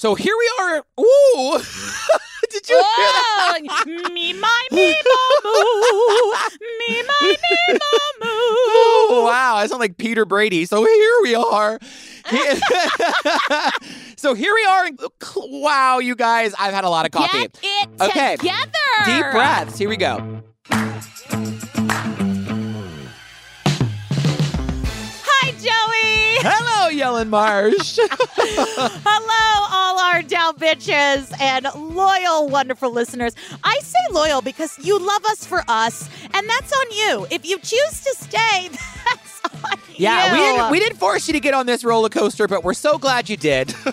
So here we are. Ooh. Did you hear that? Oh, me, my, me, moo. Me, my, me, moo. Oh, wow. I sound like Peter Brady. So here we are. so here we are. Wow, you guys. I've had a lot of coffee. Get it Okay. together. Deep breaths. Here we go. Hello, Ellen Marsh. Hello, all our down bitches and loyal, wonderful listeners. I say loyal because you love us for us, and that's on you. If you choose to stay, that's on yeah, we didn't, we didn't force you to get on this roller coaster, but we're so glad you did.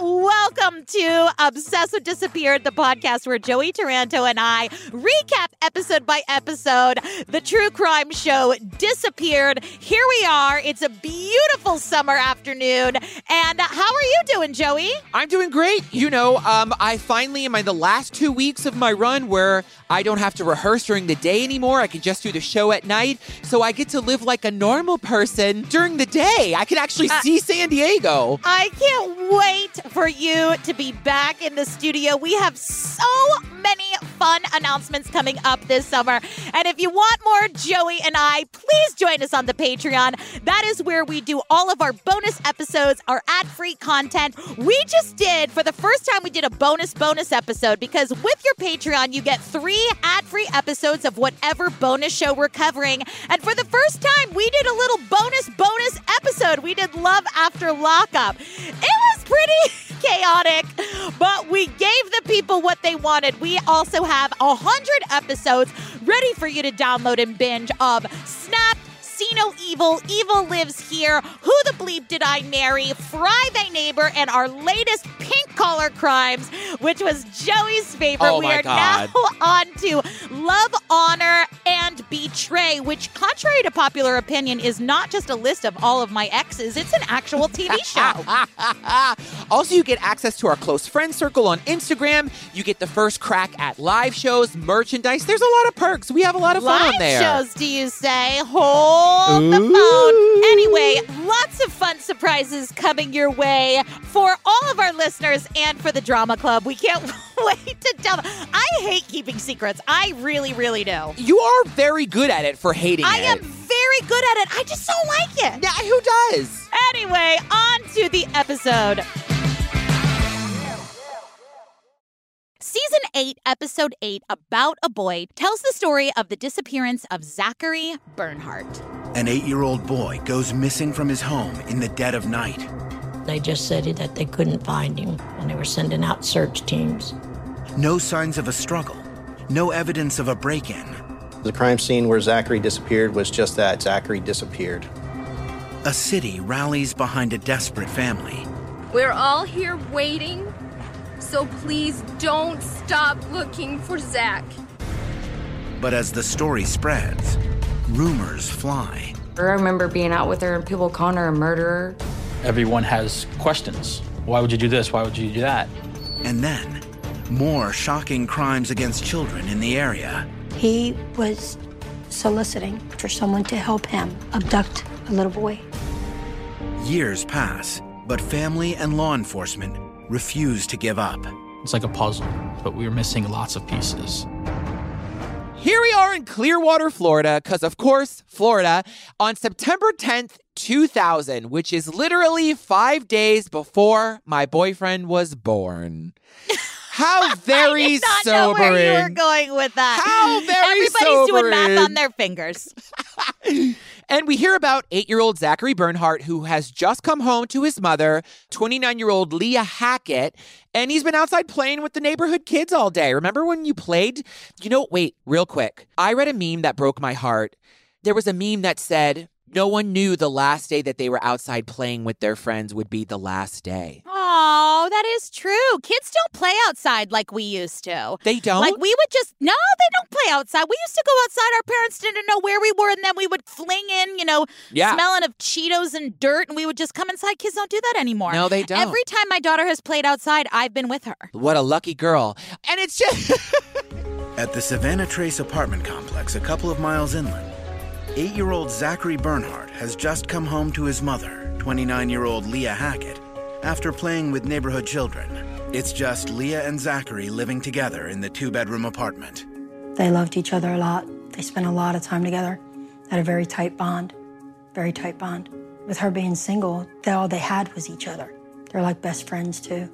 Oh, welcome to Obsessed with Disappeared, the podcast where Joey Taranto and I recap episode by episode the true crime show Disappeared. Here we are. It's a beautiful summer afternoon. And how are you doing, Joey? I'm doing great. You know, um, I finally am in the last two weeks of my run where I don't have to rehearse during the day anymore. I can just do the show at night. So I get to live like a normal person during the day. I can actually Uh, see San Diego. I can't wait for you to be back in the studio. We have so many fun announcements coming up this summer. And if you want more Joey and I, please join us on the Patreon. That is where we do all of our bonus episodes, our ad free content. We just did, for the first time, we did a bonus bonus episode because with your Patreon, you get three ad free episodes of whatever bonus show we're covering. And for the first time, we did a little bonus bonus episode. We did Love After Lockup. It was pretty chaotic, but we gave the people what they wanted. We also have a hundred episodes ready for you to download and binge of Snapped. See No Evil, Evil Lives Here, Who the Bleep Did I Marry, Fear Thy Neighbor, and our latest Pink Collar Crimes, which was Joey's favorite. Oh we are God. now on to Love, Honor, and Betray, which, contrary to popular opinion, is not just a list of all of my exes, it's an actual TV show. also, you get access to our close friend circle on Instagram. You get the first crack at live shows, merchandise. There's a lot of perks. We have a lot of fun Live on there. shows, do you say? Hold the Ooh. phone. Anyway, lots of fun surprises coming your way for all of our listeners and for the Drama Club. We can't wait to tell them. I hate keeping secrets. I really, really do. You are very good at it for hating I it. am very good at it. I just don't like it. Yeah, who does? Anyway, on to the episode. Season 8, Episode 8, About a Boy, tells the story of the disappearance of Zachary Bernhardt. An eight year old boy goes missing from his home in the dead of night. They just said that they couldn't find him and they were sending out search teams. No signs of a struggle, no evidence of a break in. The crime scene where Zachary disappeared was just that Zachary disappeared. A city rallies behind a desperate family. We're all here waiting, so please don't stop looking for Zach. But as the story spreads, rumors fly. I remember being out with her and people calling her a murderer. Everyone has questions. Why would you do this? Why would you do that? And then, more shocking crimes against children in the area. He was soliciting for someone to help him abduct a little boy. Years pass, but family and law enforcement refuse to give up. It's like a puzzle, but we were missing lots of pieces. Here we are in Clearwater, Florida, because of course, Florida, on September 10th, 2000, which is literally five days before my boyfriend was born. How very I did not know sobering. where you were going with that. How very Everybody's doing math on their fingers. And we hear about eight year old Zachary Bernhardt, who has just come home to his mother, 29 year old Leah Hackett, and he's been outside playing with the neighborhood kids all day. Remember when you played? You know, wait, real quick. I read a meme that broke my heart. There was a meme that said, no one knew the last day that they were outside playing with their friends would be the last day. Oh, that is true. Kids don't play outside like we used to. They don't? Like we would just no, they don't play outside. We used to go outside. Our parents didn't know where we were, and then we would fling in, you know, Yeah. smelling of Cheetos and dirt, and we would just come inside. Kids don't do that anymore. No, they don't. Every time my daughter has played outside, I've been with her. what a lucky girl. And it's just. At the Savannah Trace apartment complex, a couple of miles inland, eight year old Zachary Bernhardt has just come home to his mother, 29 year old Leah Hackett, after playing with neighborhood children. It's just Leah and Zachary living together in the two bedroom apartment. They loved each other a lot. They spent a lot of time together. Had a very tight bond. Very tight bond. With her being single, they, all they had was each other. They're like best friends too.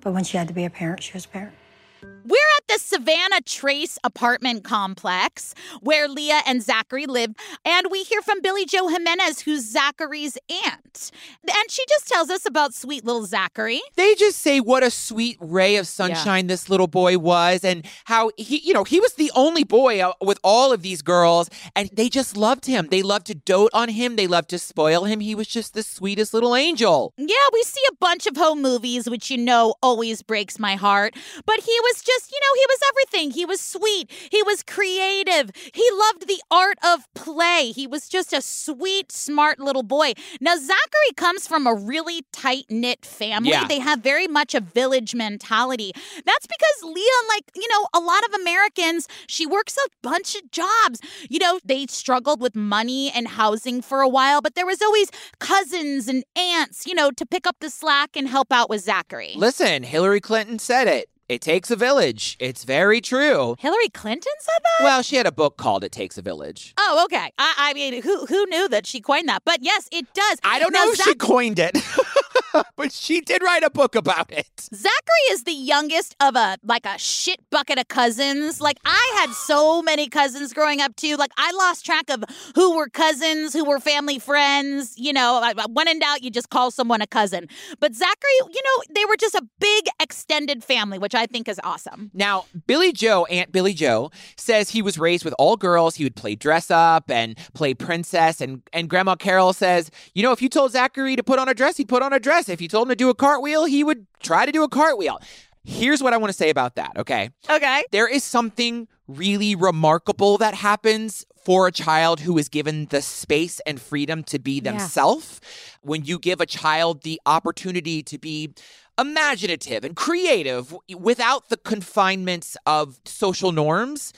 But when she had to be a parent, she was a parent. We're at the Savannah Trace apartment complex where Leah and Zachary live, and we hear from Billy Joe Jimenez, who's Zachary's aunt. And she just tells us about sweet little Zachary. They just say what a sweet ray of sunshine this little boy was and how he, you know, he was the only boy uh, with all of these girls and they just loved him. They loved to dote on him. They loved to spoil him. He was just the sweetest little angel. Yeah, we see a bunch of home movies, which you know always breaks my heart. But he was just, you know, he was everything. He was sweet. He was creative. He loved the art of play. He was just a sweet, smart little boy. Now, Zachary comes from a really tight knit family. Yeah. They have very much a village mentality. That's because Leah, like, you know, a lot of Americans, she works a bunch of jobs. You know, they struggled with money and housing for a while, but there was always cousins and aunts, you know, to pick up the slack and help out with Zachary. Listen, Hillary Clinton said it. It takes a village. It's very true. Hillary Clinton said that? Well, she had a book called It Takes a Village. Oh, okay. I, I mean, who who knew that she coined that? But yes, it does. I don't Now, know if she coined it, but she did write a book about it. Zachary is the youngest of a like a shit bucket of cousins. Like I had so many cousins growing up too. Like I lost track of who were cousins, who were family friends. You know, when in doubt, you just call someone a cousin. But Zachary, you know, they were just a big extended family, which I think is awesome. Now, Billy Joe, Aunt Billy Joe, says he was raised with all girls. He would play dress up and play princess. And, and Grandma Carol says, you know, if you told Zachary to put on a dress, he'd put on a dress. If you told him to do a cartwheel, he would try to do a cartwheel. Here's what I want to say about that, okay? Okay. There is something really remarkable that happens for a child who is given the space and freedom to be Yeah. themselves. When you give a child the opportunity to be imaginative and creative without the confinements of social norms,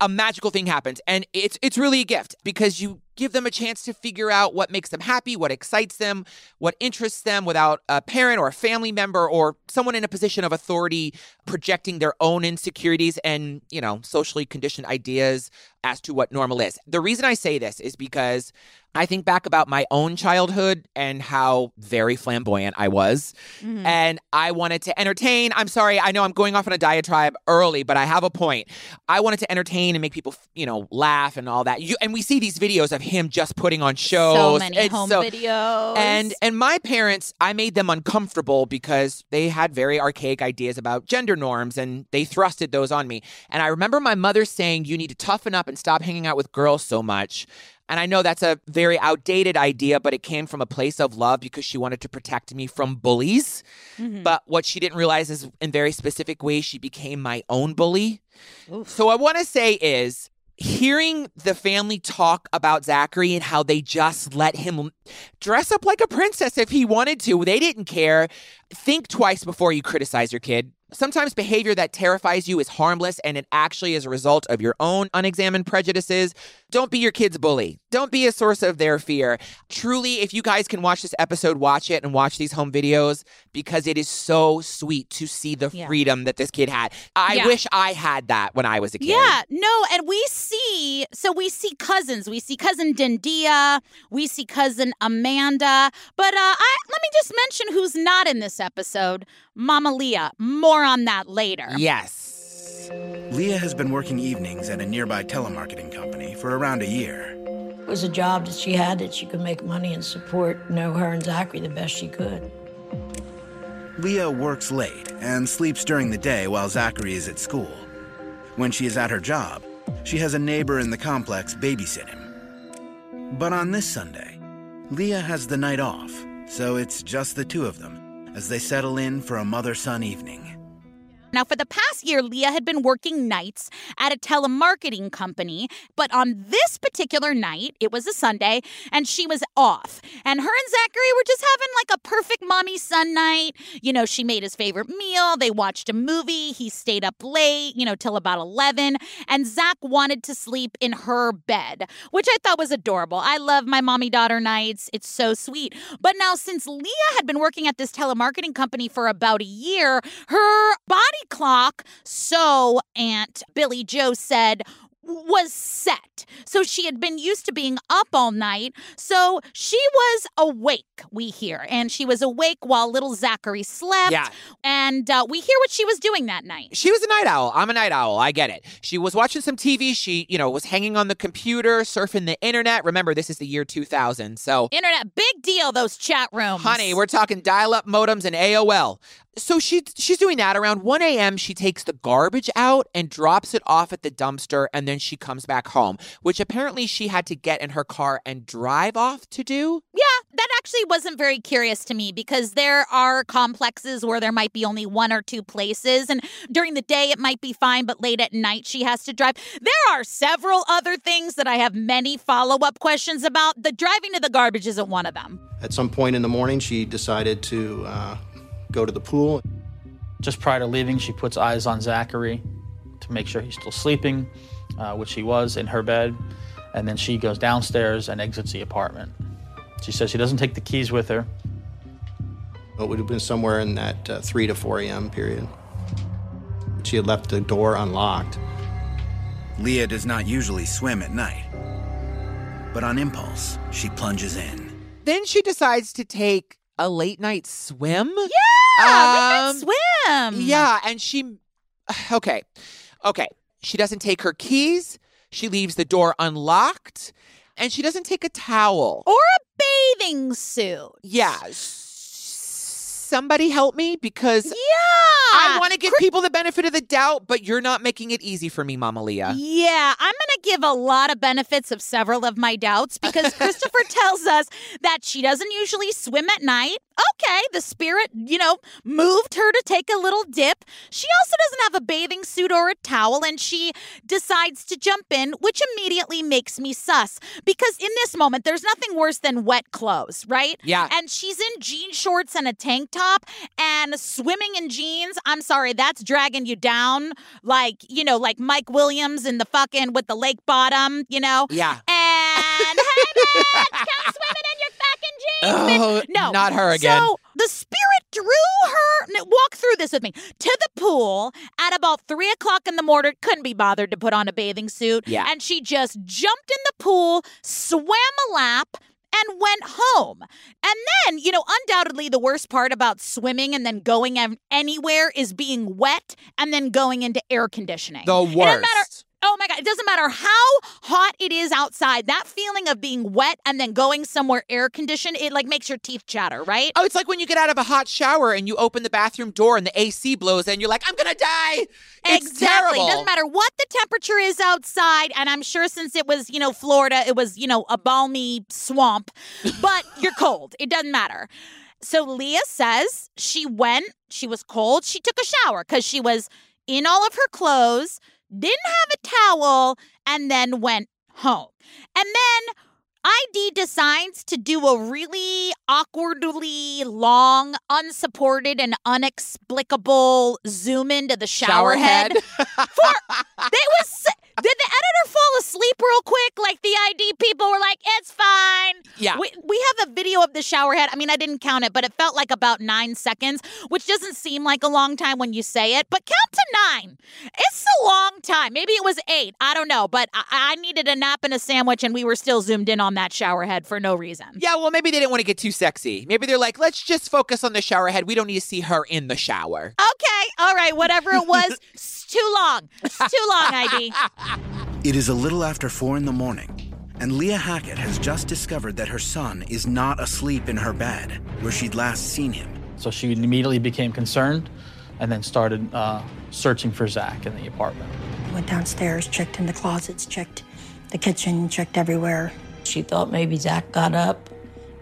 a magical thing happens. And it's it's really a gift because you give them a chance to figure out what makes them happy, what excites them, what interests them without a parent or a family member or someone in a position of authority projecting their own insecurities and, you know, socially conditioned ideas as to what normal is. The reason I say this is because I think back about my own childhood and how very flamboyant I was. Mm-hmm. And I wanted to entertain. I'm sorry, I know I'm going off on a diatribe early, but I have a point. I wanted to entertain and make people, you know, laugh and all that. You, and we see these videos of him just putting on shows. So many home so- videos. and and my parents, I made them uncomfortable because they had very archaic ideas about gender norms and they thrusted those on me. And I remember my mother saying, "You need to toughen up and stop hanging out with girls so much." And I know that's a very outdated idea, but it came from a place of love because she wanted to protect me from bullies. Mm-hmm. But what she didn't realize is in very specific ways, she became my own bully. So what I want to say is hearing the family talk about Zachary and how they just let him dress up like a princess if he wanted to. They didn't care. Think twice before you criticize your kid. Sometimes behavior that terrifies you is harmless and it actually is a result of your own unexamined prejudices. Don't be your kid's bully. Don't be a source of their fear. Truly, if you guys can watch this episode, watch it and watch these home videos because it is so sweet to see the Yeah. freedom that this kid had. I Yeah. wish I had that when I was a kid. Yeah, no, and we see so we see cousins. We see cousin Dendia, we see cousin Amanda, but uh I let me just mention who's not in this episode. Mama Leah. More on that later. Yes. Leah has been working evenings at a nearby telemarketing company for around a year. It was a job that she had that she could make money and support, you know, her and Zachary the best she could. Leah works late and sleeps during the day while Zachary is at school. When she is at her job, she has a neighbor in the complex babysit him. But on this Sunday, Leah has the night off, so it's just the two of them as they settle in for a mother son evening. Now, for the past year, Leah had been working nights at a telemarketing company, but on this particular night, it was a Sunday, and she was off. And her and Zachary were just having like a perfect mommy son night. You know, she made his favorite meal, they watched a movie, he stayed up late, you know, till about 11, and Zach wanted to sleep in her bed, which I thought was adorable. I love my mommy daughter nights, it's so sweet. But now, since Leah had been working at this telemarketing company for about a year, her body clock, so Aunt Billy Joe said, was set. So she had been used to being up all night. So she was awake, we hear. And she was awake while little Zachary slept. Yeah. And uh, we hear what she was doing that night. She was a night owl. I'm a night owl. I get it. She was watching some TV. She, you know, was hanging on the computer, surfing the internet. Remember, this is the year 2000. So, Internet, big deal, those chat rooms. honey, we're talking dial up modems and AOL. So she she's doing that around 1 a.m. She takes the garbage out and drops it off at the dumpster, and then she comes back home, which apparently she had to get in her car and drive off to do. Yeah, that actually wasn't very curious to me because there are complexes where there might be only one or two places. And during the day, it might be fine, but late at night, she has to drive. There are several other things that I have many follow up questions about. The driving to the garbage isn't one of them. At some point in the morning, she decided to uh, go to the pool. Just prior to leaving, she puts eyes on Zachary to make sure he's still sleeping, uh, which he was in her bed. And then she goes downstairs and exits the apartment. She says she doesn't take the keys with her. It would have been somewhere in that uh, 3 to 4 a.m. period. She had left the door unlocked. Leah does not usually swim at night. But on impulse, she plunges in. Then she decides to take a late night swim. Yeah, Um, we can swim. Yeah, and she okay. Okay. She doesn't take her keys. She leaves the door unlocked and she doesn't take a towel. Or a bathing suit. Yeah. Somebody help me because Yeah. I want to give people the benefit of the doubt, but you're not making it easy for me, Mama Leah. Yeah, I'm going to give a lot of benefits of several of my doubts because Christopher tells us that she doesn't usually swim at night. Okay, the spirit, you know, moved her to take a little dip. She also doesn't have a bathing suit or a towel, and she decides to jump in, which immediately makes me sus because in this moment, there's nothing worse than wet clothes, right? Yeah. And she's in jean shorts and a tank top and swimming in jeans. I'm sorry, that's dragging you down like, you know, like Mike Williams in the fucking with the lake bottom, you know? Yeah. And bitch, come swimming in your fucking jeans, Oh, bitch. No, not her again. So the spirit drew her. Walk through this with me to the pool at about three o'clock in the morning. Couldn't be bothered to put on a bathing suit. Yeah. and she just jumped in the pool, swam a lap. And went home. And then, you know, undoubtedly the worst part about swimming and then going anywhere is being wet and then going into air conditioning. The It doesn't matter. Oh my God. It doesn't matter how hot it is outside. That feeling of being wet and then going somewhere air conditioned, it like makes your teeth chatter, right? Oh, it's like when you get out of a hot shower and you open the bathroom door and the AC blows and you're like, I'm gonna die. It's exactly. terrible. Doesn't matter what the temperature is outside. And I'm sure since it was, you know, Florida, it was, you know, a balmy swamp, but you're cold. It doesn't matter. So Leah says she went, she was cold, she took a shower because she was in all of her clothes, didn't have a towel, and then went home. And then ID decides to do a really awkwardly long, unsupported, and inexplicable zoom into the shower, head. For it was. Did the editor fall asleep real quick? Like the ID people were like, "It's fine." Yeah. We, we have a video of the shower head. I mean, I didn't count it, but it felt like about nine seconds, which doesn't seem like a long time when you say it. But count to nine. It's a long time. Maybe it was eight. I don't know. But I, I needed a nap and a sandwich, and we were still zoomed in on that shower head for no reason. Yeah, well, maybe they didn't want to get too sexy. Maybe they're like, let's just focus on the shower head. We don't need to see her in the shower. Okay. All right. Whatever it was, too long. It's too long, ID. It is a little after four in the morning, and Leah Hackett has just discovered that her son is not asleep in her bed where she'd last seen him. So she immediately became concerned and then started uh, searching for Zach in the apartment. Went downstairs, checked in the closets, checked the kitchen, checked everywhere. She thought maybe Zach got up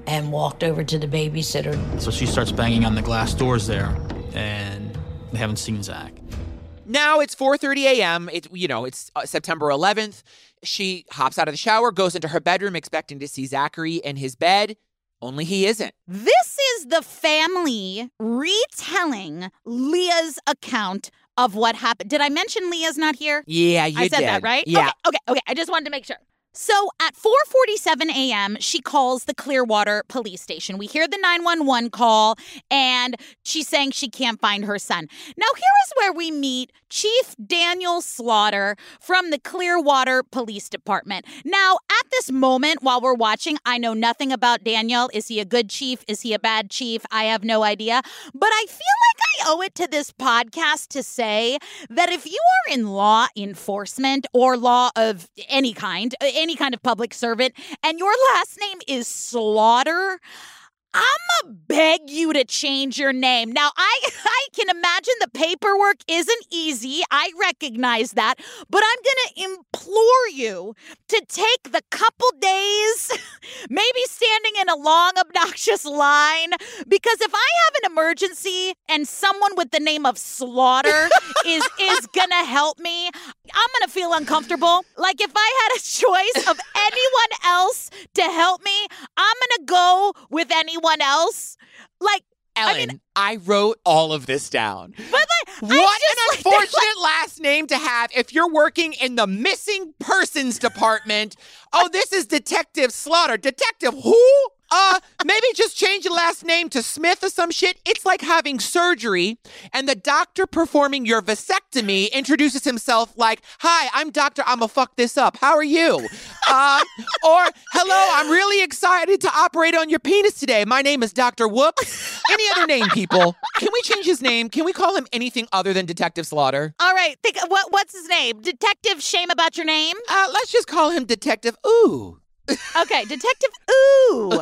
and walked over to the babysitter. So she starts banging on the glass doors there, and they haven't seen Zach. Now it's 4:30 a.m. It you know, it's uh, September 11th. She hops out of the shower, goes into her bedroom expecting to see Zachary in his bed, only he isn't. This is the family retelling Leah's account of what happened. Did I mention Leah's not here? Yeah, you I said did. that, right? Yeah. Okay, okay, okay. I just wanted to make sure. So at 4:47 a.m., she calls the Clearwater police station. We hear the 911 call and she's saying she can't find her son. Now here is where we meet Chief Daniel Slaughter from the Clearwater Police Department. Now, at this moment while we're watching, I know nothing about Daniel. Is he a good chief? Is he a bad chief? I have no idea. But I feel like I owe it to this podcast to say that if you are in law enforcement or law of any kind, any kind of public servant, and your last name is Slaughter, I'ma beg you to change your name. Now, I I can imagine the paperwork isn't easy. I recognize that, but I'm gonna implore you to take the couple days, maybe standing in a long, obnoxious line, because if I have an emergency and someone with the name of Slaughter is is gonna help me, I'm gonna feel uncomfortable. Like if I had a choice of anyone else to help me, I'm gonna go with anyone else. Like Ellen, I, wrote all of this down. But like, What I an like, unfortunate last name to have if you're working in the missing persons department. Oh, this is Detective Slaughter. Detective who? Uh, maybe just change your last name to Smith or some shit. It's like having surgery and the doctor performing your vasectomy introduces himself like, Hi, I'm Doctor I'ma fuck this up. How are you? Uh, or, Hello, I'm really excited to operate on your penis today. My name is Dr. Whoops. Any other name, people? Can we change his name? Can we call him anything other than Detective Slaughter? All right, think what what's his name? Detective Shame about your name? Uh, let's just call him Detective Ooh. Okay, Detective Ooh.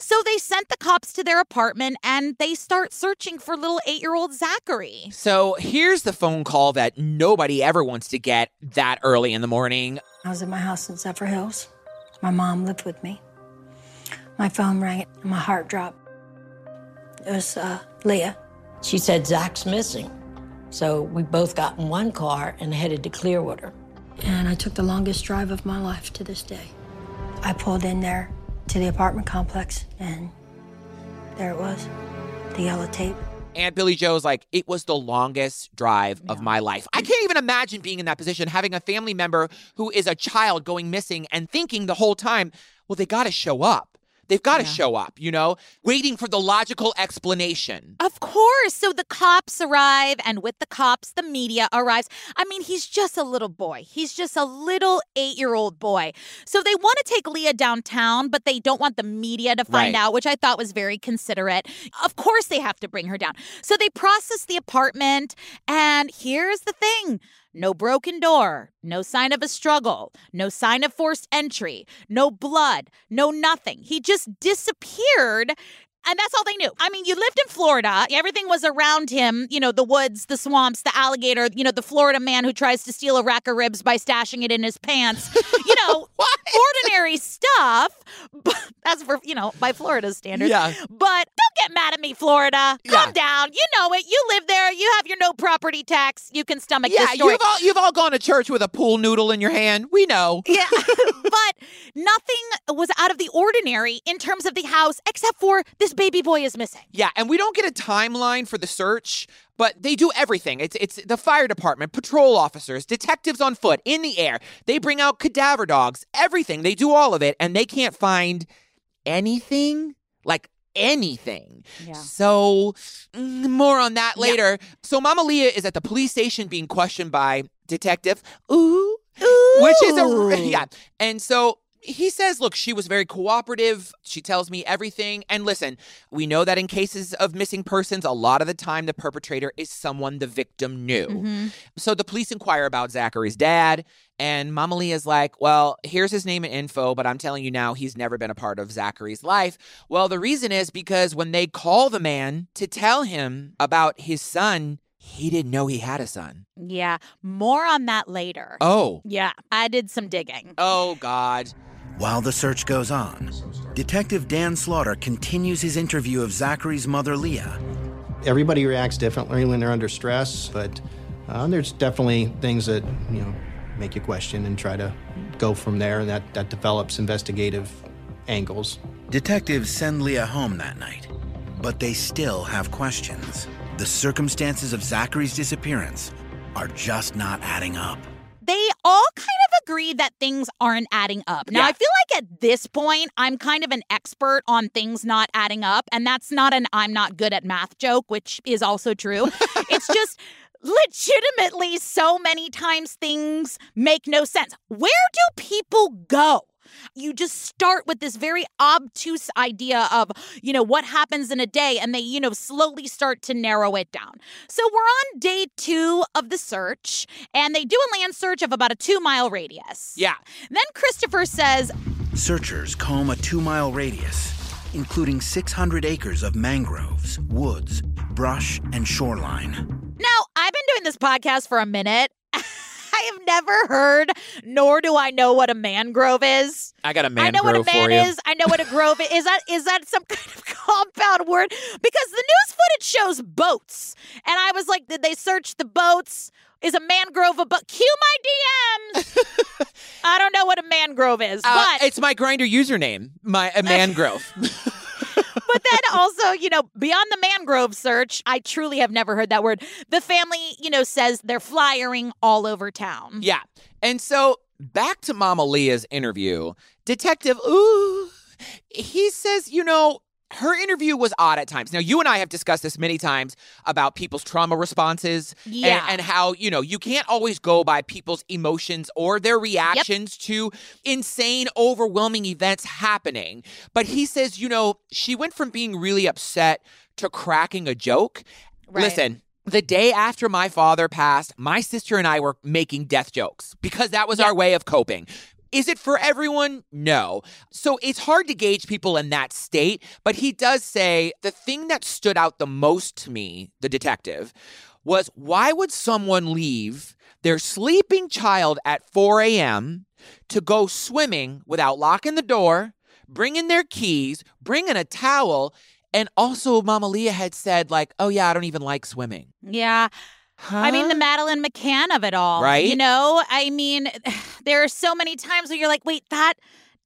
so they sent the cops to their apartment and they start searching for little 8-year-old Zachary. So here's the phone call that nobody ever wants to get that early in the morning. I was at my house in Zephyrhills. My mom lived with me. My phone rang and my heart dropped. It was uh, Leah. She said Zach's missing. So we both got in one car and headed to Clearwater. And I took the longest drive of my life to this day. I pulled in there to the apartment complex, and there it was the yellow tape. Aunt Billy Joe's like, it was the longest drive of my life. I can't even imagine being in that position, having a family member who is a child going missing and thinking the whole time, well, they got to show up. They've got to Yeah. show up, you know, waiting for the logical explanation. Of course. So the cops arrive, and with the cops, the media arrives. I mean, he's just a little boy. He's just a little eight year old boy. So they want to take Leah downtown, but they don't want the media to find Right. out, which I thought was very considerate. Of course, they have to bring her down. So they process the apartment, and here's the thing. No broken door, no sign of a struggle, no sign of forced entry, no blood, no nothing. He just disappeared and that's all they knew. I mean, you lived in Florida. Everything was around him, you know, the woods, the swamps, the alligator, you know, the Florida man who tries to steal a rack of ribs by stashing it in his pants. You know, ordinary stuff. But that's for, you know, by Florida's standards. Yeah. But don't get mad at me, Florida. Calm Yeah. down. You know it. You live there. You have your no property tax. You can stomach Yeah, this story. you've all you've all gone to church with a pool noodle in your hand. We know. Yeah, but nothing was out of the ordinary in terms of the house except for this baby boy is missing. Yeah, and we don't get a timeline for the search, but they do everything. It's it's the fire department, patrol officers, detectives on foot, in the air. They bring out cadaver dogs, everything. They do all of it, and they can't find anything like anything. Yeah. So mm, more on that later. So Mama Leah is at the police station being questioned by Detective Ooh, which is a yeah. And so he says, look, she was very cooperative. She tells me everything. And listen, we know that in cases of missing persons, a lot of the time the perpetrator is someone the victim knew. Mm-hmm. So the police inquire about Zachary's dad, and Mama Lee is like, Well, here's his name and info, but I'm telling you now, he's never been a part of Zachary's life. Well, the reason is because when they call the man to tell him about his son, he didn't know he had a son. Yeah, more on that later. Oh. Yeah, I did some digging. Oh, God. While the search goes on, Detective Dan Slaughter continues his interview of Zachary's mother, Leah. Everybody reacts differently when they're under stress, but uh, there's definitely things that, you know, make you question and try to go from there, and that, that develops investigative angles. Detectives send Leah home that night, but they still have questions. The circumstances of Zachary's disappearance are just not adding up. They all kind of agree that things aren't adding up. Now, Yeah. I feel like at this point, I'm kind of an expert on things not adding up. And that's not an I'm not good at math joke, which is also true. it's just legitimately so many times things make no sense. Where do people go? You just start with this very obtuse idea of, you know, what happens in a day, and they, you know, slowly start to narrow it down. So we're on day two of the search, and they do a land search of about a two mile radius. Yeah. Then Christopher says, Searchers comb a two mile radius, including 600 acres of mangroves, woods, brush, and shoreline. Now, I've been doing this podcast for a minute. I have never heard, nor do I know what a mangrove is. I got a I man know what a man is. I know what a grove is. Is that is that some kind of compound word? Because the news footage shows boats, and I was like, did they search the boats? Is a mangrove a boat? Cue my DMs. I don't know what a mangrove is, Uh, but it's my Grindr username, my a mangrove. but then also, you know, beyond the mangrove search, I truly have never heard that word. The family, you know, says they're flyering all over town. yeah. And so back to Mama Leah's interview, Detective, ooh, he says, you know, her interview was odd at times. Now, you and I have discussed this many times about people's trauma responses and- Yeah. and, how, you know, you can't always go by people's emotions or their reactions to insane, overwhelming events happening. But he says, you know, she went from being really upset to cracking a joke. Right. Listen, the day after my father passed, my sister and I were making death jokes because that was our way of coping. Is it for everyone? No. So it's hard to gauge people in that state, but he does say the thing that stood out the most to me, the detective, was why would someone leave their sleeping child at 4 a.m. to go swimming without locking the door, bringing their keys, bringing a towel, and also Mama Leah had said, like, oh yeah, I don't even like swimming. Yeah. I mean, the Madeleine McCann of it all. Right? You know, I mean, there are so many times where you're like, wait, that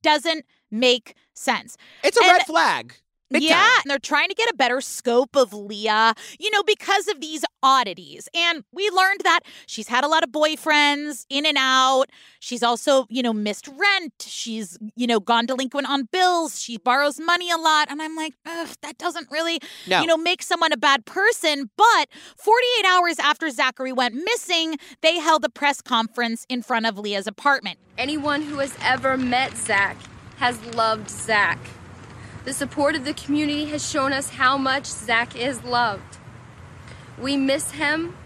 doesn't make sense. It's a And- red flag. Big yeah, time. and they're trying to get a better scope of Leah, you know, because of these oddities. And we learned that she's had a lot of boyfriends in and out. She's also, you know, missed rent. She's, you know, gone delinquent on bills. She borrows money a lot. And I'm like, ugh, that doesn't really, No. you know, make someone a bad person. But 48 hours after Zachary went missing, they held a press conference in front of Leah's apartment. Anyone who has ever met Zach has loved Zach. The support of the community has shown us how much Zach is loved. We miss him,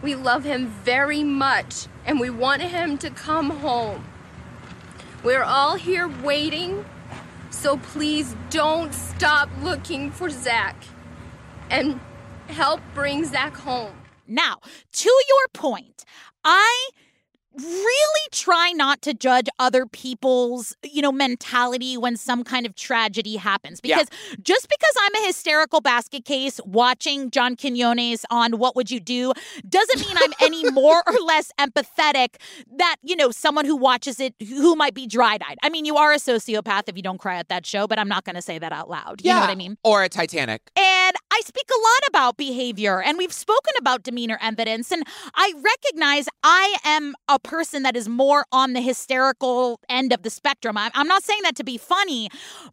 we love him very much, and we want him to come home. We're all here waiting, so please don't stop looking for Zach and help bring Zach home. Now, to your point, I really try not to judge other people's, you know, mentality when some kind of tragedy happens Yeah. because just because I'm a hysterical basket case watching John Quinones on What Would You Do doesn't mean I'm any more or less empathetic that, you know, someone who watches it who might be dry-eyed. I mean, you are a sociopath if you don't cry at that show, but I'm not going to say that out loud. You know what I mean? Or a Titanic. And I speak a lot about behavior, and we've spoken about demeanor evidence. And I recognize I am a person that is more on the hysterical end of the spectrum. I'm, not saying that to be funny,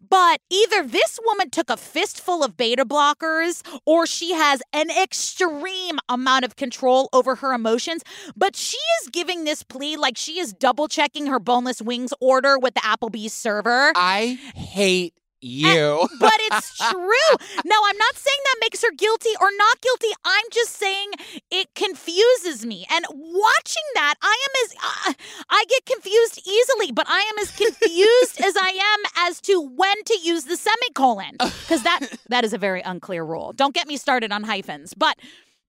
but either this woman took a fistful of beta blockers or she has an extreme amount of control over her emotions. But she is giving this plea like she is double checking her boneless wings order with the Applebee's server. I hate you. But it's true. No, I'm not saying that makes her guilty or not guilty. I'm just saying it confuses me. And watching that, I am as uh, I get confused easily, but I am as confused as I am as to when to use the semicolon because that that is a very unclear rule. Don't get me started on hyphens, but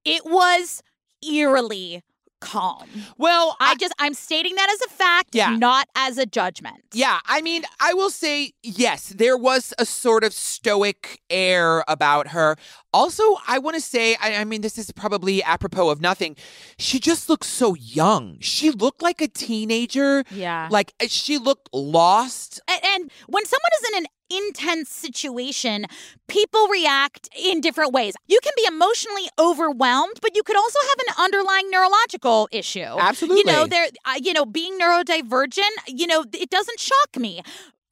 it was eerily calm. Well, I, just I'm stating that as a fact, Yeah. not as a judgment. Yeah, I mean, I will say yes, there was a sort of stoic air about her. Also, I want to say, I, I mean, this is probably apropos of nothing. She just looks so young. She looked like a teenager. Yeah. Like uh, she looked lost. And, and when someone is in an intense situation, people react in different ways. You can be emotionally overwhelmed, but you could also have an underlying neurological issue. Absolutely. You know, there, uh, you know, being neurodivergent, you know, it doesn't shock me.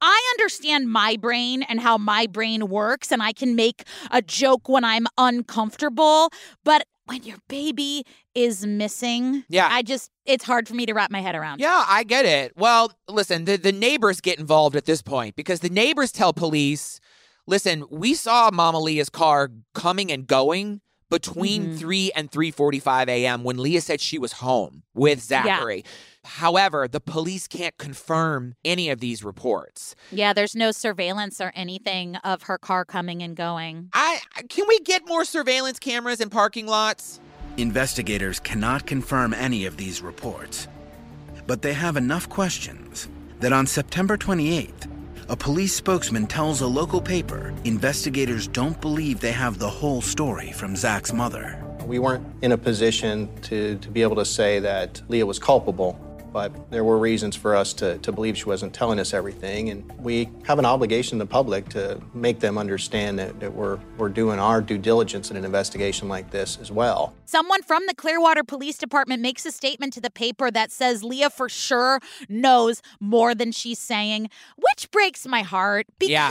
I understand my brain and how my brain works, and I can make a joke when I'm uncomfortable. But when your baby is missing, Yeah. I just, it's hard for me to wrap my head around. Yeah, I get it. Well, listen, the, the neighbors get involved at this point because the neighbors tell police, listen, we saw Mama Leah's car coming and going between Mhm. 3 and 3:45 a.m. when Leah said she was home with Zachary. However, the police can't confirm any of these reports. Yeah, there's no surveillance or anything of her car coming and going. I- can we get more surveillance cameras in parking lots? Investigators cannot confirm any of these reports. But they have enough questions that on September 28th, a police spokesman tells a local paper investigators don't believe they have the whole story from Zach's mother. We weren't in a position to, to be able to say that Leah was culpable, but there were reasons for us to, to believe she wasn't telling us everything. And we have an obligation to the public to make them understand that, that we're, we're doing our due diligence in an investigation like this as well. Someone from the Clearwater Police Department makes a statement to the paper that says Leah for sure knows more than she's saying, which breaks my heart because Yeah.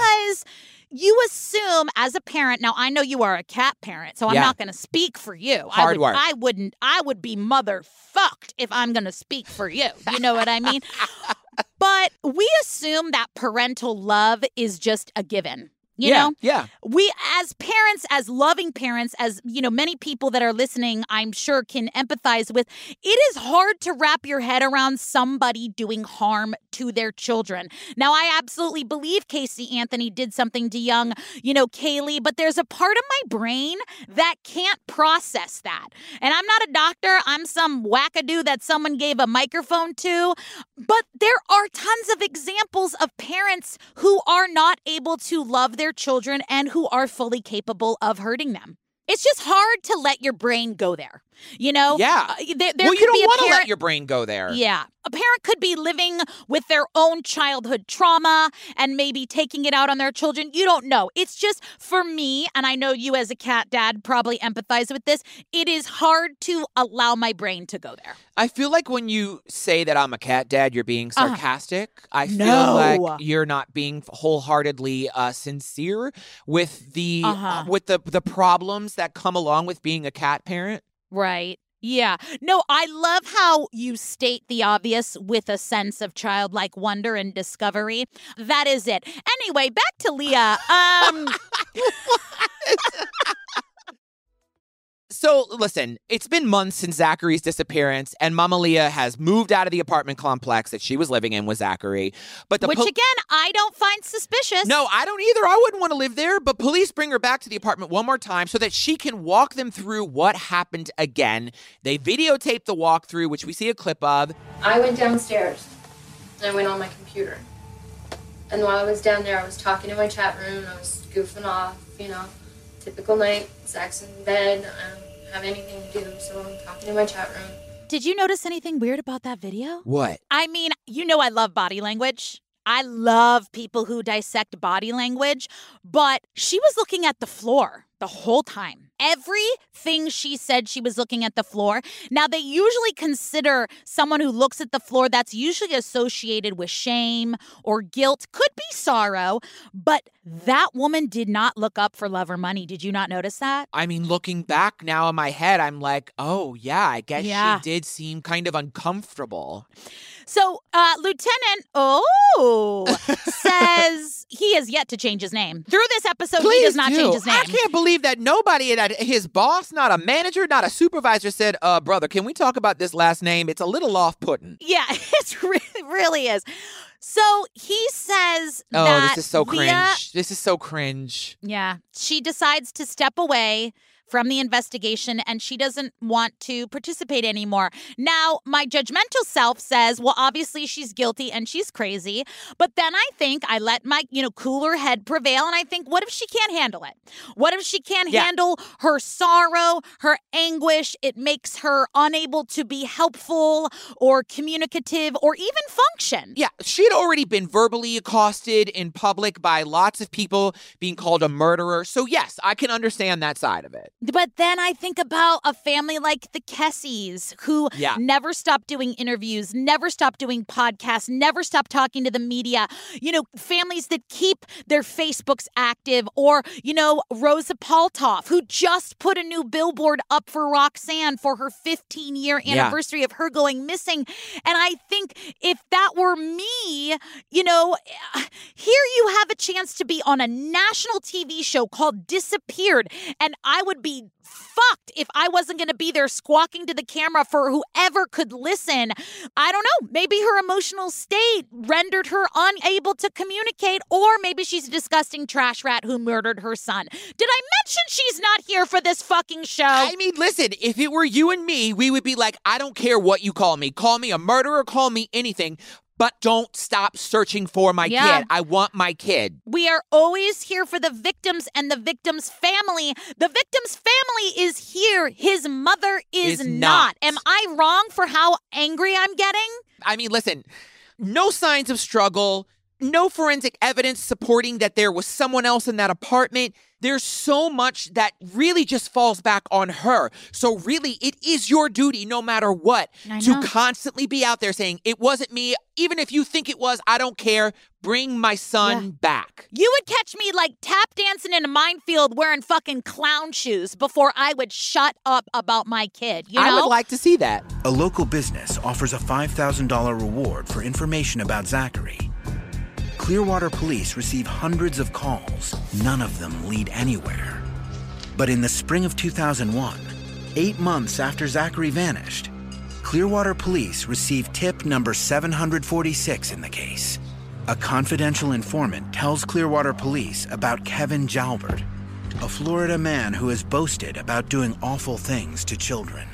You assume as a parent. Now I know you are a cat parent, so I'm Yeah. not going to speak for you. I Hard would, work. I wouldn't. I would be mother fucked if I'm going to speak for you. You know what I mean? but we assume that parental love is just a given. You yeah, know, yeah. we as parents as loving parents as you know many people that are listening i'm sure can empathize with it is hard to wrap your head around somebody doing harm to their children. Now i absolutely believe casey anthony did something to young you know caylee but there's a part of my brain that can't process that. And i'm not a doctor. I'm some wackadoo that someone gave a microphone to. But there are tons of examples of parents who are not able to love their children and who are fully capable of hurting them. It's just hard to let your brain go there. You know? Yeah. Uh, there, there well, you don't want to let your brain go there. yeah. A parent could be living with their own childhood trauma and maybe taking it out on their children. You don't know. It's just for me, and I know you as a cat dad probably empathize with this, it is hard to allow my brain to go there. I feel like when you say that I'm a cat dad, you're being Uh-huh. sarcastic. I feel No. like you're not being wholeheartedly uh, sincere with the Uh-huh. with the the problems that come along with being a cat parent. Right. Yeah. No, I love how you state the obvious with a sense of childlike wonder and discovery. That is it. Anyway, back to Leah. Um So listen, it's been months since Zachary's disappearance, and Mama Leah has moved out of the apartment complex that she was living in with Zachary. But the which pol- again, I don't find suspicious. No, I don't either. I wouldn't want to live there. But police bring her back to the apartment one more time so that she can walk them through what happened again. They videotape the walkthrough, which we see a clip of. I went downstairs and I went on my computer. And while I was down there, I was talking in my chat room. I was goofing off, you know, typical night. Zach's in bed. I don't have anything to do, so I'm talking in my chat room. Did you notice anything weird about that video? What? I mean, you know, I love body language. I love people who dissect body language, but she was looking at the floor the whole time. Everything she said, she was looking at the floor. Now, they usually consider someone who looks at the floor that's usually associated with shame or guilt, could be sorrow, but that woman did not look up for love or money. Did you not notice that? I mean, looking back now in my head, I'm like, oh, yeah, I guess Yeah. she did seem kind of uncomfortable. So, uh, Lieutenant Oh says he has yet to change his name. Through this episode, he does not do. change his name. I can't believe that nobody, that his boss, not a manager, not a supervisor, said, uh, brother, can we talk about this last name? It's a little off putting. Yeah, it's really, really is. So he says Oh, this is so Leah- cringe. This is so cringe. Yeah, she decides to step away from the investigation and she doesn't want to participate anymore. Now, my judgmental self says, well, obviously she's guilty and she's crazy. But then I think I let my, you know, cooler head prevail and I think, what if she can't handle it? What if she can't Yeah. handle her sorrow, her anguish? It makes her unable to be helpful or communicative or even function. Yeah, she had already been verbally accosted in public by lots of people being called a murderer. So, yes, I can understand that side of it. But then I think about a family like the Kesses who Yeah. never stopped doing interviews, never stopped doing podcasts, never stopped talking to the media. You know, families that keep their Facebooks active, or, you know, Rosa Paltoff, who just put a new billboard up for Roxanne for her 15 year Yeah. anniversary of her going missing. And I think if that were me, you know, here you have a chance to be on a national TV show called Disappeared. And I would be fucked if I wasn't going to be there squawking to the camera for whoever could listen. I don't know. Maybe her emotional state rendered her unable to communicate, or maybe she's a disgusting trash rat who murdered her son. Did I mention she's not here for this fucking show? I mean, listen, if it were you and me, we would be like, I don't care what you call me. Call me a murderer, call me anything, but don't stop searching for my Yeah. kid. I want my kid. We are always here for the victims and the victim's family. The victim's family is here. His mother is, Is not. not. Am I wrong for how angry I'm getting? I mean, listen, no signs of struggle, no forensic evidence supporting that there was someone else in that apartment. There's so much that really just falls back on her. So, really, it is your duty, no matter what, to constantly be out there saying, It wasn't me. Even if you think it was, I don't care. Bring my son back. You would catch me like tap dancing in a minefield wearing fucking clown shoes before I would shut up about my kid. You know? I would like to see that. A local business offers a $5,000 reward for information about Zachary. Clearwater police receive hundreds of calls. None of them lead anywhere. But in the spring of 2001, eight months after Zachary vanished, Clearwater police received tip number 746 in the case. A confidential informant tells Clearwater police about Kevin Jalbert, a Florida man who has boasted about doing awful things to children.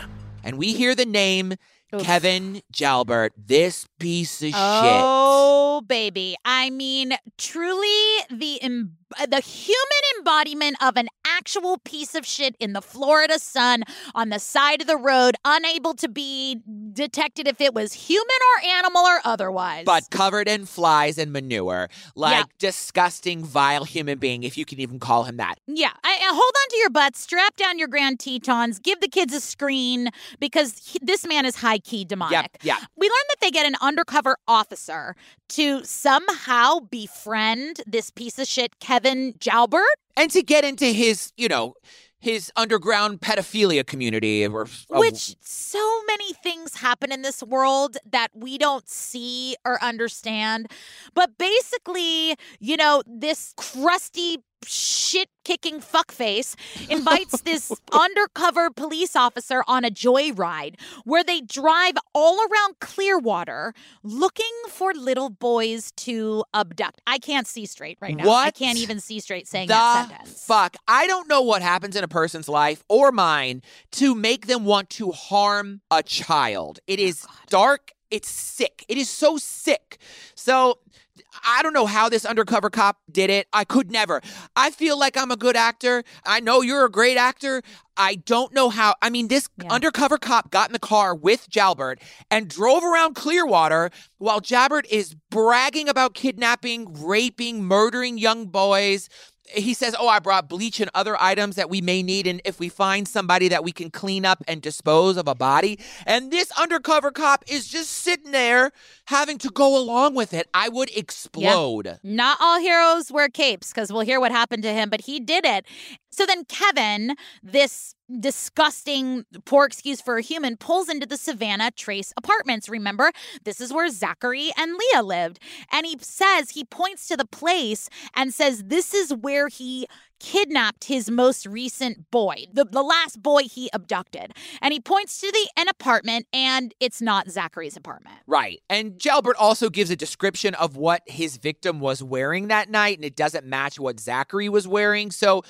And we hear the name Kevin Jalbert, this piece of shit. Oh, baby. I mean, truly the em- the human embodiment of an actual piece of shit in the Florida sun on the side of the road, unable to be detected if it was human or animal or otherwise. But covered in flies and manure. Like Yeah. disgusting, vile human being, if you can even call him that. Yeah, I, I- hold on to your butts, strap down your Grand Tetons, give the kids a screen because he- this man is high key demonic. yeah. We learned that they get an undercover officer to somehow befriend this piece of shit, Kevin Jalbert. And to get into his, you know, his underground pedophilia community or or- Which so many things happen in this world that we don't see or understand. But basically, you know, this crusty shit kicking fuckface invites this undercover police officer on a joyride where they drive all around Clearwater looking for little boys to abduct. I can't see straight right now. I can't even see straight saying that sentence. fuck? I don't know what happens in a person's life or mine to make them want to harm a child. It oh, is dark. It's sick. It is so sick. So I don't know how this undercover cop did it. I could never. I feel like I'm a good actor. I know you're a great actor. I don't know how. I mean, this undercover cop got in the car with Jalbert and drove around Clearwater while Jalbert is bragging about kidnapping, raping, murdering young boys. He says, Oh, I brought bleach and other items that we may need. And if we find somebody that we can clean up and dispose of a body. And this undercover cop is just sitting there having to go along with it. I would explode. Not all heroes wear capes because we'll hear what happened to him, but he did it. So then Kevin, this disgusting, poor excuse for a human, pulls into the Savannah Trace apartments. Remember, this is where Zachary and Leah lived. And he says, he points to the place and says, This is where he kidnapped his most recent boy, the, the last boy he abducted. And he points to the an apartment, and it's not Zachary's apartment. Right. And Jalbert also gives a description of what his victim was wearing that night, and it doesn't match what Zachary was wearing. So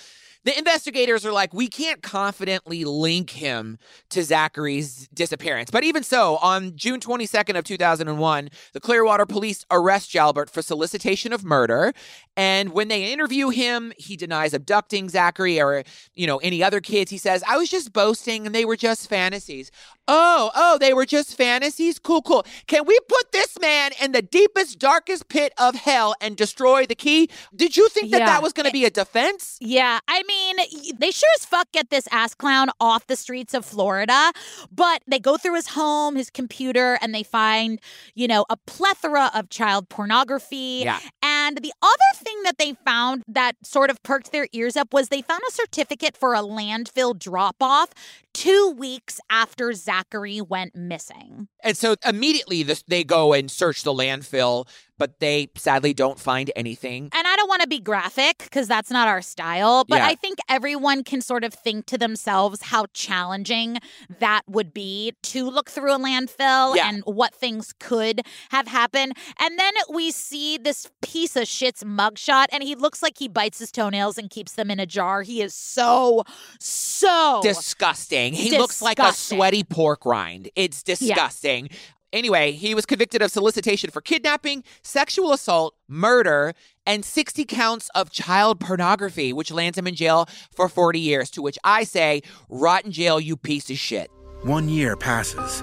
the investigators are like, we can't confidently link him to Zachary's disappearance. But even so, on June 22nd of 2001, the Clearwater police arrest Jalbert for solicitation of murder. And when they interview him, he denies abducting Zachary or, you know, any other kids. He says, I was just boasting and they were just fantasies. Oh, oh, they were just fantasies? Cool, cool. Can we put this man in the deepest, darkest pit of hell and destroy the key? Did you think that Yeah. that was going to be a defense? Yeah, I mean, they sure as fuck get this ass clown off the streets of Florida, but they go through his home, his computer, and they find, you know, a plethora of child pornography. Yeah. And the other thing that they found that sort of perked their ears up was they found a certificate for a landfill drop off two weeks after Zachary went missing. And so immediately this, they go and search the landfill, but they sadly don't find anything. And I don't want to be graphic because that's not our style, but Yeah. I think everyone can sort of think to themselves how challenging that would be to look through a landfill Yeah. and what things could have happened. And then we see this piece of shit's mugshot, and he looks like he bites his toenails and keeps them in a jar. He is so, so Disgusting. He looks like a sweaty pork rind. It's disgusting. Anyway, he was convicted of solicitation for kidnapping, sexual assault, murder, and 60 counts of child pornography, which lands him in jail for 40 years. To which I say, rot in jail, you piece of shit. One year passes.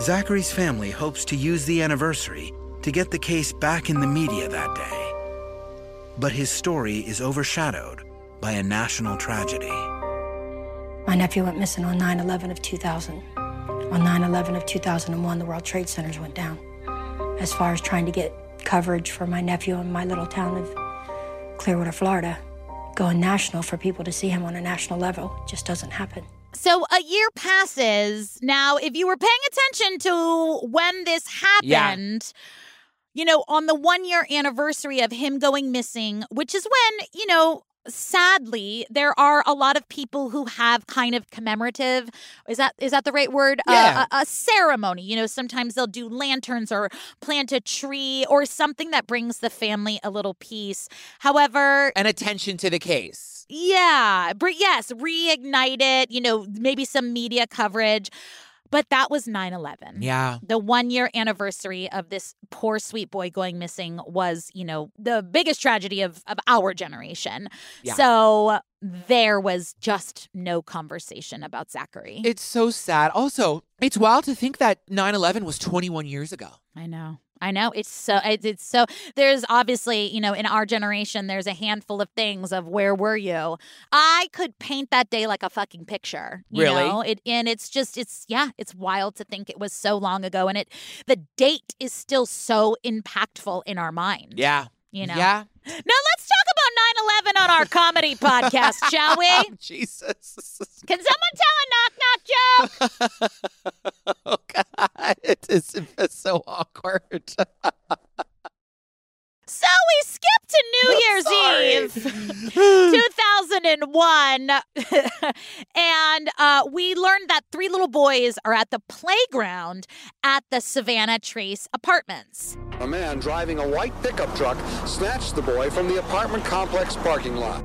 Zachary's family hopes to use the anniversary to get the case back in the media that day. But his story is overshadowed by a national tragedy. My nephew went missing on 9 11 of 2000. On 9 11 of 2001, the World Trade Centers went down. As far as trying to get coverage for my nephew in my little town of Clearwater, Florida, going national for people to see him on a national level just doesn't happen. So a year passes. Now, if you were paying attention to when this Yeah. You know, on the one year anniversary of him going missing, which is when, you know, sadly there are a lot of people who have kind of commemorative is that is that the right word Yeah. uh, a, a ceremony you know sometimes they'll do lanterns or plant a tree or something that brings the family a little peace however And attention to the case. yeah, but yes, reignite it, you know, maybe some media coverage. But that was 9 11. Yeah. The one year anniversary of this poor sweet boy going missing was, you know, the biggest tragedy of, of our generation. Yeah. So there was just no conversation about Zachary. It's so sad. Also, it's wild to think that 9 11 was 21 years ago. I know. I know. It's so it's, it's so there's obviously, you know, in our generation there's a handful of things of where were you? I could paint that day like a fucking picture. You Really? know? It and it's just it's yeah, it's wild to think it was so long ago and it the date is still so impactful in our mind. Yeah. You know. Yeah. Now let's talk about 9/11 on our comedy podcast, shall we? Jesus. Can someone tell a knock knock joke? oh, God. It is it's so awkward. So we skip to New Year's Eve 2001. and uh, we learned that three little boys are at the playground at the Savannah Trace apartments. A man driving a white pickup truck snatched the boy from the apartment complex parking lot.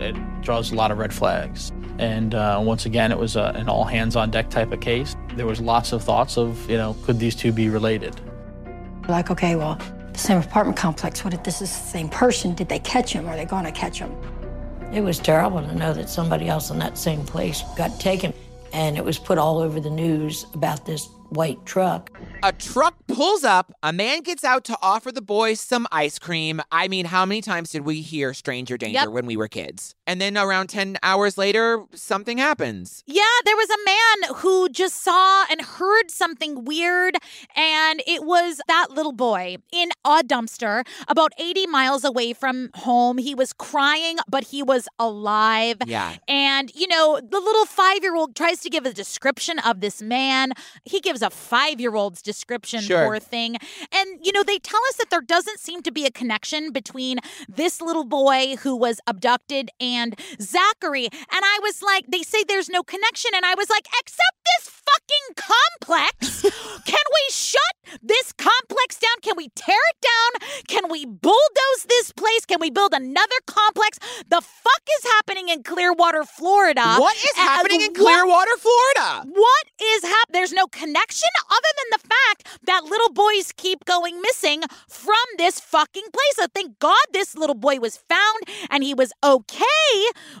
It draws a lot of red flags. And uh, once again, it was uh, an all hands on deck type of case. There was lots of thoughts of, you know, could these two be related? Like, okay, well, the same apartment complex, what if this is the same person? Did they catch him? Are they going to catch him? It was terrible to know that somebody else in that same place got taken. And it was put all over the news about this white truck. A truck pulls up, a man gets out to offer the boys some ice cream. I mean, how many times did we hear stranger danger Yep. when we were kids? And then around 10 hours later, something happens. Yeah, there was a man who just saw and heard something weird, and it was that little boy in a dumpster about 80 miles away from home. He was crying, but he was alive. Yeah. And, you know, the little five year old tries to give a description of this man. He gives a five year old's description, Sure. poor thing. And, you know, they tell us that there doesn't seem to be a connection between this little boy who was abducted and Zachary. And I was like, they say there's no connection. And I was like, except this fucking complex. Can we shut this complex down? Can we tear it down? Can we bulldoze this place? Can we build another complex? The fuck is happening in Clearwater, Florida? What is Uh, happening in what- Clearwater, Florida? what is happening? There's no connection other than the fact that little boys keep going missing from this fucking place. So thank God this little boy was found and he was okay.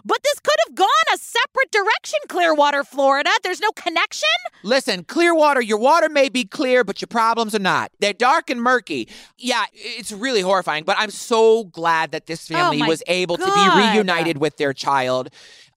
But this could have gone a separate direction, Clearwater, Florida. There's no connection. Listen, Clearwater, your water may be clear, but your problems are not. They're dark and murky. Yeah, it's really horrifying, but I'm so glad that this oh family Oh was able to be reunited with their child.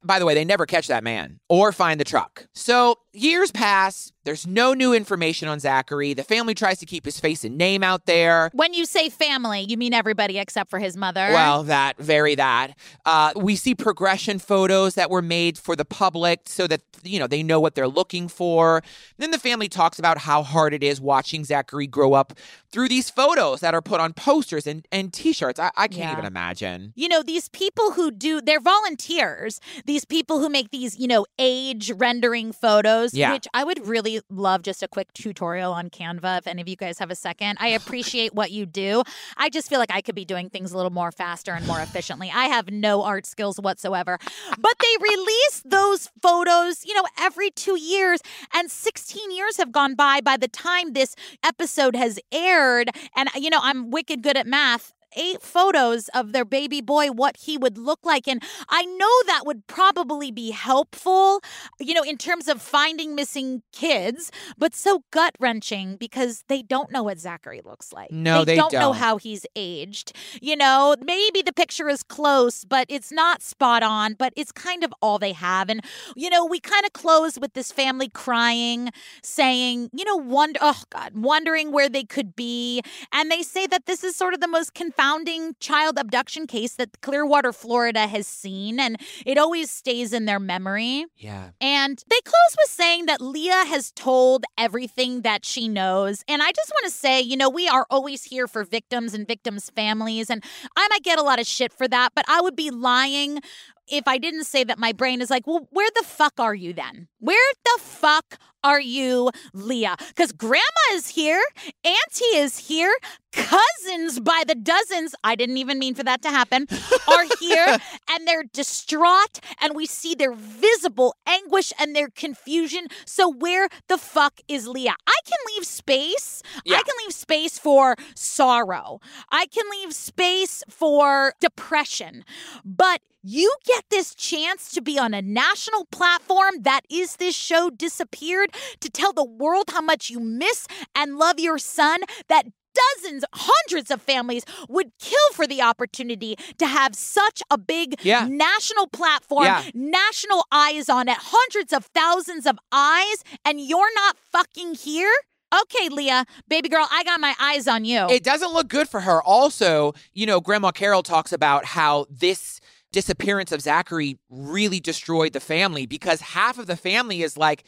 By the way, they never catch that man or find the truck. So years pass. There's no new information on Zachary. The family tries to keep his face and name out there. When you say family, you mean everybody except for his mother. Well, that, very that. Uh, we see progression photos that were made for the public so that, you know, they know what they're looking for. Then the family talks about how hard it is watching Zachary grow up through these photos that are put on posters and, and t shirts. I, I can't Yeah. even imagine. you know, these people who do, they're volunteers. These people who make these, you know, age rendering photos, Yeah. which I would really love just a quick tutorial on Canva if any of you guys have a second. I appreciate what you do. I just feel like I could be doing things a little more faster and more efficiently. I have no art skills whatsoever. But they release those photos, you know, every two years. And 16 years have gone by by the time this episode has aired. And, you know, I'm wicked good at math eight photos of their baby boy, what he would look like. And I know that would probably be helpful, you know, in terms of finding missing kids, but so gut wrenching because they don't know what Zachary looks like. No, they don't know don't. how he's aged. You know, maybe the picture is close, but it's not spot on, but it's kind of all they have. And, you know, we kind of close with this family crying, saying, you know, wonder, oh God, wondering where they could be. And they say that this is sort of the most confounding child abduction case that Clearwater, Florida has seen. And it always stays in their memory. Yeah. And they close with saying that Leah has told everything that she knows. And I just want to say, you know, we are always here for victims and victims' families. And I might get a lot of shit for that, but I would be lying if I didn't say that my brain is like, well, where the fuck are you then? Where the fuck are you, Leah? Because grandma is here, auntie is here, cousins by the dozens, I didn't even mean for that to happen, are here and they're distraught and we see their visible anguish and their confusion. So, where the fuck is Leah? I can leave space. Yeah. I can leave space for sorrow. I can leave space for depression. But you get this chance to be on a national platform that is this show disappeared to tell the world how much you miss and love your son that dozens hundreds of families would kill for the opportunity to have such a big Yeah. national platform Yeah. national eyes on it hundreds of thousands of eyes and you're not fucking here okay leah baby girl i got my eyes on you It doesn't look good for her. Also, you know, Grandma Carol talks about how this disappearance of Zachary really destroyed the family because half of the family is like,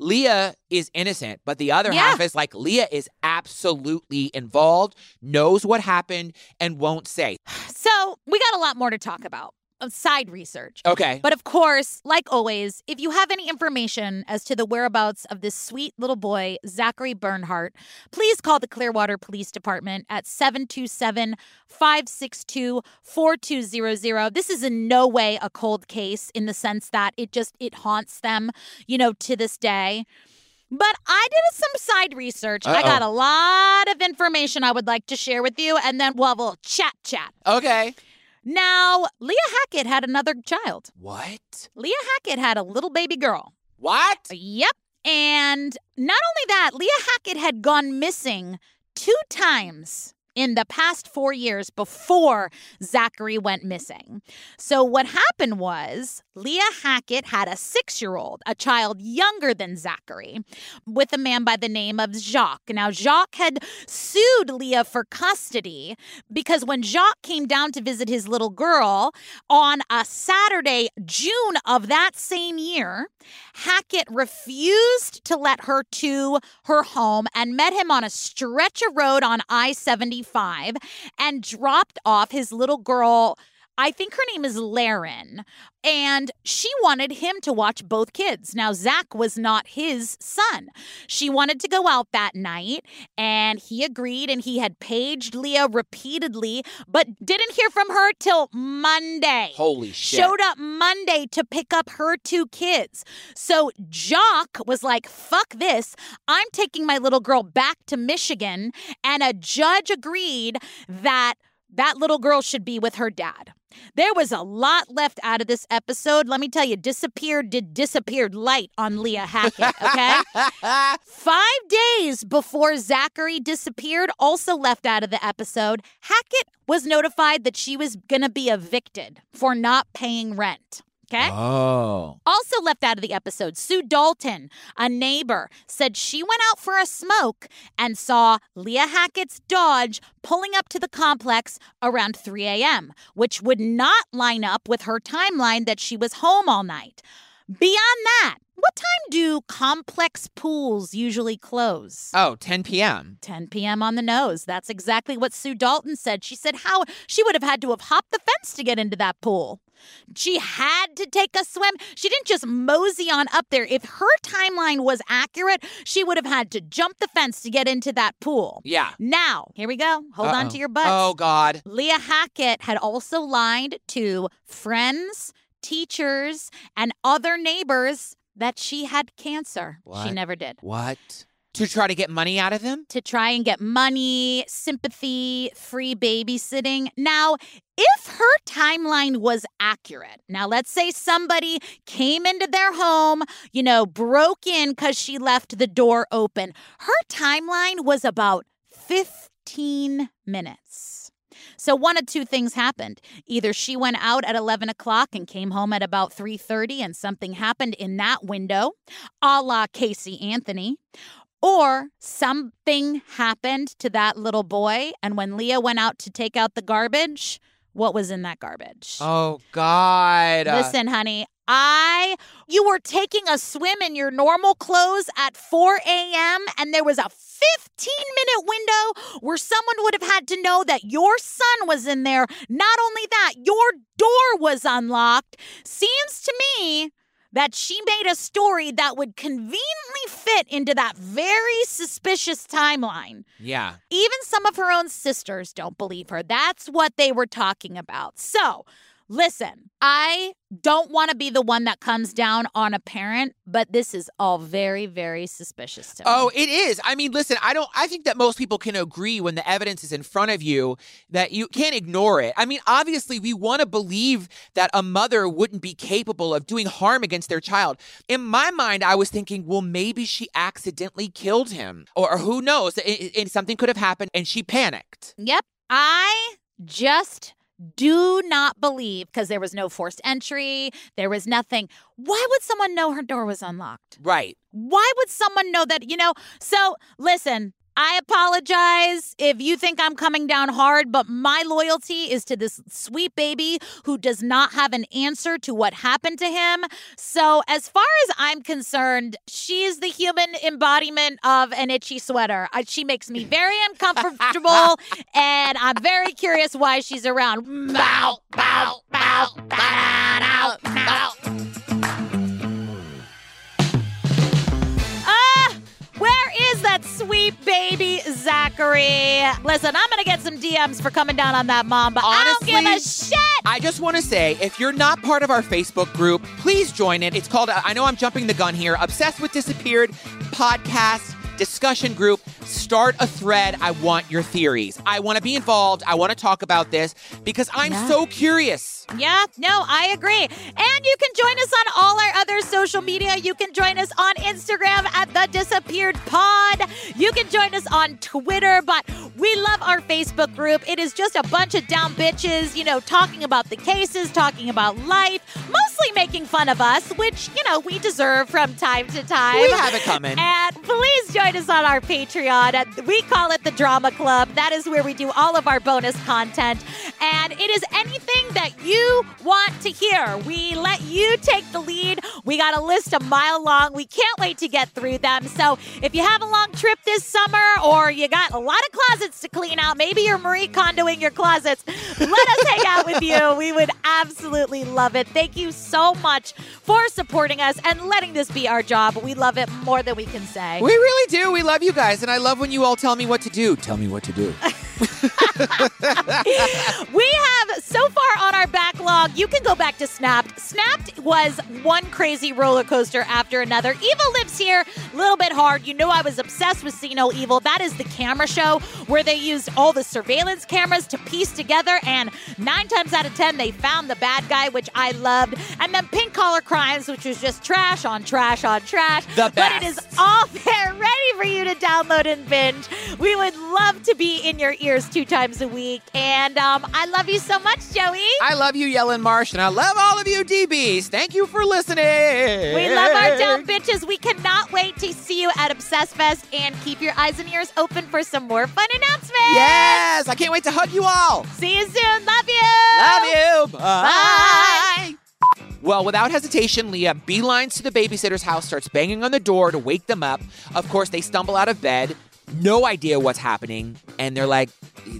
Leah is innocent, but the other Yeah. half is like, Leah is absolutely involved, knows what happened, and won't say. so we got a lot more to talk about side research Okay. But of course, like always, if you have any information as to the whereabouts of this sweet little boy, Zachary Bernhardt, please call the Clearwater Police Department at 727 562 4200. This is in no way a cold case in the sense that it just it haunts them, you know, to this day. But I did some side research. I Uh-oh. got a lot of information I would like to share with you, and then we'll, we'll chat chat. okay. Now, Leah Hackett had another child. What? Leah Hackett had a little baby girl. What? Yep. And not only that, Leah Hackett had gone missing two times in the past four years before Zachary went missing. So, what happened was Leah Hackett had a six year old, a child younger than Zachary, with a man by the name of Jacques. Now, Jacques had sued Leah for custody because when Jacques came down to visit his little girl on a Saturday, June of that same year, Hackett refused to let her to her home and met him on a stretch of road on I 75 and dropped off his little girl. I think her name is Laren. And she wanted him to watch both kids. Now, Zach was not his son. She wanted to go out that night, and he agreed, and he had paged Leah repeatedly, but didn't hear from her till Monday. Holy shit. Showed up Monday to pick up her two kids. So Jacques was like, fuck this. I'm taking my little girl back to Michigan. And a judge agreed that that little girl should be with her dad. There was a lot left out of this episode. Let me tell you, disappeared did disappeared light on Leah Hackett, okay? Five days before Zachary disappeared, also left out of the episode, Hackett was notified that she was going to be evicted for not paying rent. Okay. Oh. Also left out of the episode, Sue Dalton, a neighbor, said she went out for a smoke and saw Leah Hackett's Dodge pulling up to the complex around 3 a.m., which would not line up with her timeline that she was home all night. Beyond that, what time do complex pools usually close? Oh, 10 p.m. 10 p.m. on the nose. That's exactly what Sue Dalton said. She said how she would have had to have hopped the fence to get into that pool. She had to take a swim. She didn't just mosey on up there. If her timeline was accurate, she would have had to jump the fence to get into that pool. Yeah. Now, here we go. Hold on Uh-oh. to your butts. Oh, God. Leah Hackett had also lied to friends, teachers, and other neighbors that she had cancer. She never did. What? To try to get money out of them? To try and get money, sympathy, free babysitting. Now, if her timeline was accurate, now let's say somebody came into their home, you know, broke in because she left the door open. Her timeline was about 15 minutes. So one of two things happened. Either she went out at 11 o'clock and came home at about 3.30 and something happened in that window, a la Casey Anthony, or something happened to that little boy. And when Leah went out to take out the garbage, what was in that garbage? Oh, God. Uh, Listen, honey, I you were taking a swim in your normal clothes at 4 a.m. and there was a 15 minute window where someone would have had to know that your son was in there. Not only that, your door was unlocked. Seems to me that she made a story that would conveniently fit into that very suspicious timeline. yeah. Even some of her own sisters don't believe her. That's what they were talking about. So, listen, I don't want to be the one that comes down on a parent, but this is all very, very suspicious to me. Oh, it is. I mean, listen, I don't I think that most people can agree when the evidence is in front of you that you can't ignore it. I mean, obviously we want to believe that a mother wouldn't be capable of doing harm against their child. In my mind, I was thinking, well, maybe she accidentally killed him or, or who knows, and- and something could have happened and she panicked. Yep. I just do not believe because there was no forced entry, there was nothing. Why would someone know her door was unlocked? Right. Why would someone know that? You know, so listen, I apologize if you think I'm coming down hard, but my loyalty is to this sweet baby who does not have an answer to what happened to him. So, as far as I'm concerned, she's the human embodiment of an itchy sweater. I, she makes me very uncomfortable, and I'm very curious why she's around. Bow, bow, bow, bow, bow, bow. Sweet baby Zachary? Listen, I'm gonna get some DMs for coming down on that mom, but Honestly, I don't give a shit. I just want to say, if you're not part of our Facebook group, please join it. It's called, I know I'm jumping the gun here, Obsessed with Disappeared podcast discussion group. Start a thread. I want your theories. I want to be involved. I want to talk about this because I'm Yeah. so curious. Yeah, no, I agree. And you can join us on all our other social media. You can join us on Instagram at The Disappeared Pod. You can join us on Twitter, but we love our Facebook group. It is just a bunch of down bitches, you know, talking about the cases, talking about life, mostly making fun of us, which, you know, we deserve from time to time. We have it coming. And please join us on our Patreon. We call it the Drama Club. That is where we do all of our bonus content. And it is anything that you want to hear. We let you take the lead. We got a list a mile long. We can't wait to get through them. So if you have a long trip this summer or you got a lot of closets to clean out, maybe you're Marie Kondoing your closets, let us hang out with you. We would absolutely love it. Thank you so much for supporting us and letting this be our job. We love it more than we can say. We really do. We love you guys. And I love when you all tell me what to do. Tell me what to do. we have so far on our backlog. You can go back to Snapped. Snapped was one crazy roller coaster after another. Evil lives here, a little bit hard. You know, I was obsessed with See No Evil. That is the camera show where they used all the surveillance cameras to piece together, and nine times out of ten, they found the bad guy, which I loved. And then Pink Collar Crimes, which was just trash on trash on trash. The But it is all there, ready for you to download and binge. We would love to be in your ears two times a week. And um, I love you so much, Joey. I love you, Ellen Marsh, and I love all of you, DBs. Thank you for listening. We love our dumb bitches. We cannot wait to see you at Obsess Fest and keep your eyes and ears open for some more fun announcements. Yes, I can't wait to hug you all. See you soon. Love you. Love you. Bye. Well, without hesitation, Leah beelines to the babysitter's house, starts banging on the door to wake them up. Of course, they stumble out of bed, no idea what's happening, and they're like,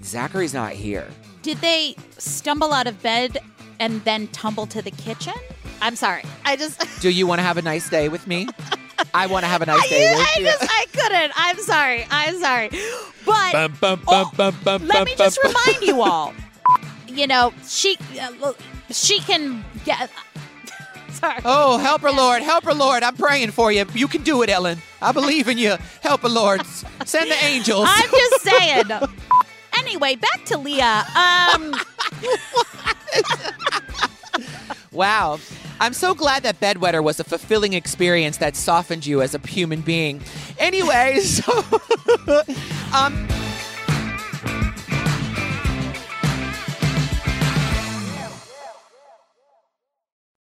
Zachary's not here. Did they stumble out of bed and then tumble to the kitchen? I'm sorry. I just. Do you want to have a nice day with me? I want to have a nice day I, with I you. just I couldn't. I'm sorry. I'm sorry. But Bum, bum, bum, bum, bum, let bum, me bum, just bum. remind you all. You know, she uh, she can get. Sorry. Oh, help her, Lord. Help her, Lord. I'm praying for you. You can do it, Ellen. I believe in you. Help her, Lord. Send the angels. I'm just saying. Anyway, back to Leah. Um, Wow. I'm so glad that bedwetter was a fulfilling experience that softened you as a human being. Anyway, so um